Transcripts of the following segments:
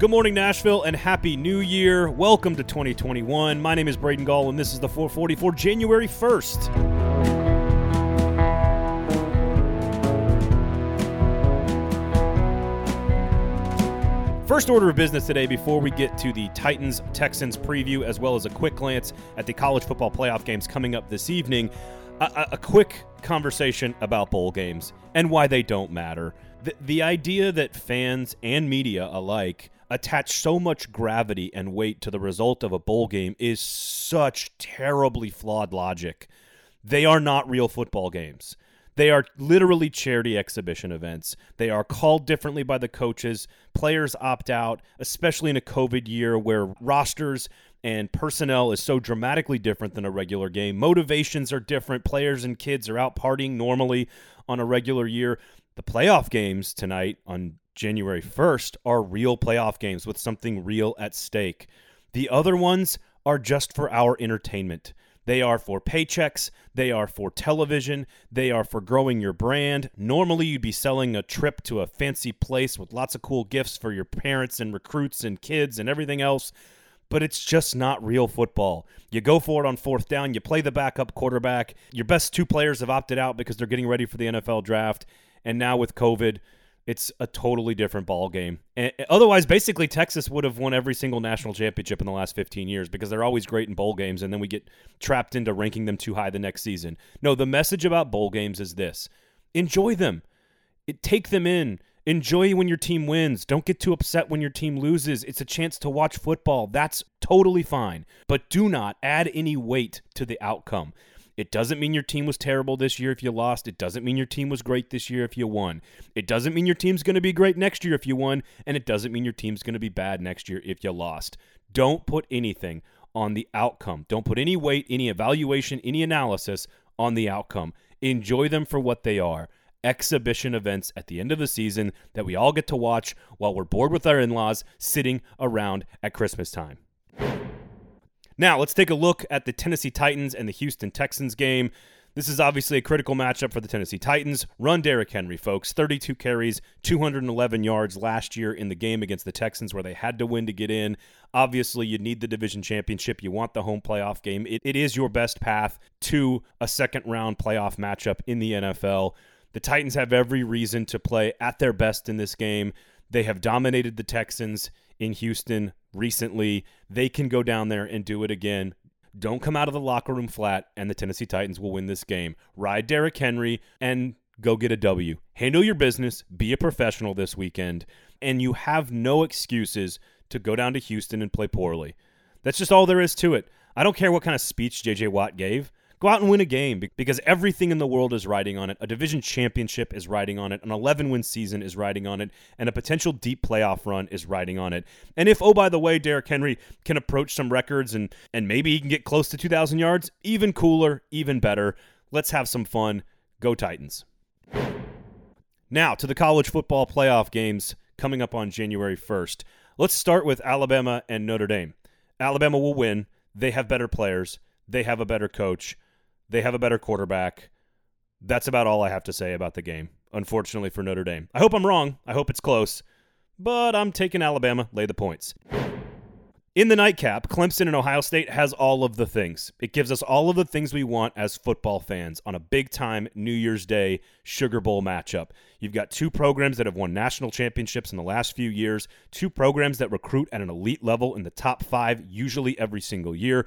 Good morning, Nashville, and Happy New Year. Welcome to 2021. My name is Braden Gall, and this is the 444 January 1st. First order of business today before we get to the Titans Texans preview, as well as a quick glance at the college football playoff games coming up this evening, a, a quick conversation about bowl games and why they don't matter. The, the idea that fans and media alike attach so much gravity and weight to the result of a bowl game is such terribly flawed logic. They are not real football games. They are literally charity exhibition events. They are called differently by the coaches. Players opt out, especially in a COVID year where rosters and personnel is so dramatically different than a regular game. Motivations are different. Players and kids are out partying normally on a regular year. The playoff games tonight on January 1st are real playoff games with something real at stake. The other ones are just for our entertainment. They are for paychecks. They are for television. They are for growing your brand. Normally, you'd be selling a trip to a fancy place with lots of cool gifts for your parents and recruits and kids and everything else. But it's just not real football. You go for it on fourth down. You play the backup quarterback. Your best two players have opted out because they're getting ready for the NFL draft. And now with COVID, it's a totally different ball game. And otherwise, basically, Texas would have won every single national championship in the last 15 years because they're always great in bowl games, and then we get trapped into ranking them too high the next season. No, the message about bowl games is this: enjoy them, take them in. Enjoy when your team wins. Don't get too upset when your team loses. It's a chance to watch football. That's totally fine. But do not add any weight to the outcome. It doesn't mean your team was terrible this year if you lost. It doesn't mean your team was great this year if you won. It doesn't mean your team's going to be great next year if you won. And it doesn't mean your team's going to be bad next year if you lost. Don't put anything on the outcome. Don't put any weight, any evaluation, any analysis on the outcome. Enjoy them for what they are exhibition events at the end of the season that we all get to watch while we're bored with our in laws sitting around at Christmas time. Now, let's take a look at the Tennessee Titans and the Houston Texans game. This is obviously a critical matchup for the Tennessee Titans. Run Derrick Henry, folks. 32 carries, 211 yards last year in the game against the Texans where they had to win to get in. Obviously, you need the division championship. You want the home playoff game. it, it is your best path to a second round playoff matchup in the NFL. The Titans have every reason to play at their best in this game. They have dominated the Texans in Houston recently. They can go down there and do it again. Don't come out of the locker room flat, and the Tennessee Titans will win this game. Ride Derrick Henry and go get a W. Handle your business, be a professional this weekend, and you have no excuses to go down to Houston and play poorly. That's just all there is to it. I don't care what kind of speech JJ Watt gave. Go out and win a game because everything in the world is riding on it. A division championship is riding on it. An 11 win season is riding on it. And a potential deep playoff run is riding on it. And if, oh, by the way, Derrick Henry can approach some records and, and maybe he can get close to 2,000 yards, even cooler, even better. Let's have some fun. Go Titans. Now to the college football playoff games coming up on January 1st. Let's start with Alabama and Notre Dame. Alabama will win. They have better players, they have a better coach. They have a better quarterback. That's about all I have to say about the game, unfortunately for Notre Dame. I hope I'm wrong. I hope it's close, but I'm taking Alabama, lay the points. In the nightcap, Clemson and Ohio State has all of the things. It gives us all of the things we want as football fans on a big time New Year's Day Sugar Bowl matchup. You've got two programs that have won national championships in the last few years, two programs that recruit at an elite level in the top five, usually every single year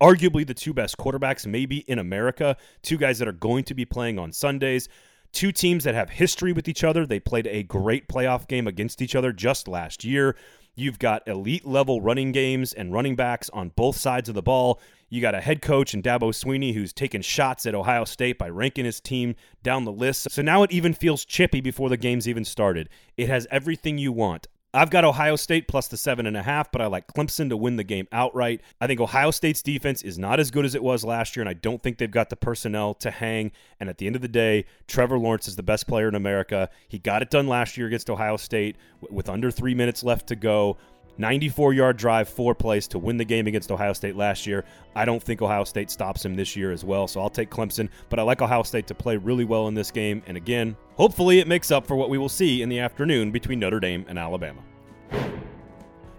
arguably the two best quarterbacks, maybe in America. Two guys that are going to be playing on Sundays. Two teams that have history with each other. They played a great playoff game against each other just last year. You've got elite level running games and running backs on both sides of the ball. You got a head coach in Dabo Swinney who's taken shots at Ohio State by ranking his team down the list. So now it even feels chippy before the game's even started. It has everything you want. I've got Ohio State plus the seven and a half, but I like Clemson to win the game outright. I think Ohio State's defense is not as good as it was last year, and I don't think they've got the personnel to hang. And at the end of the day, Trevor Lawrence is the best player in America. He got it done last year against Ohio State with under three minutes left to go. 94 yard drive, four plays to win the game against Ohio State last year. I don't think Ohio State stops him this year as well, so I'll take Clemson. But I like Ohio State to play really well in this game. And again, hopefully it makes up for what we will see in the afternoon between Notre Dame and Alabama.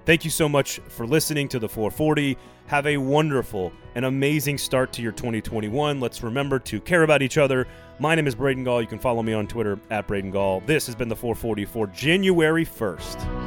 Thank you so much for listening to the 440. Have a wonderful and amazing start to your 2021. Let's remember to care about each other. My name is Braden Gall. You can follow me on Twitter at Braden Gall. This has been the 440 for January 1st.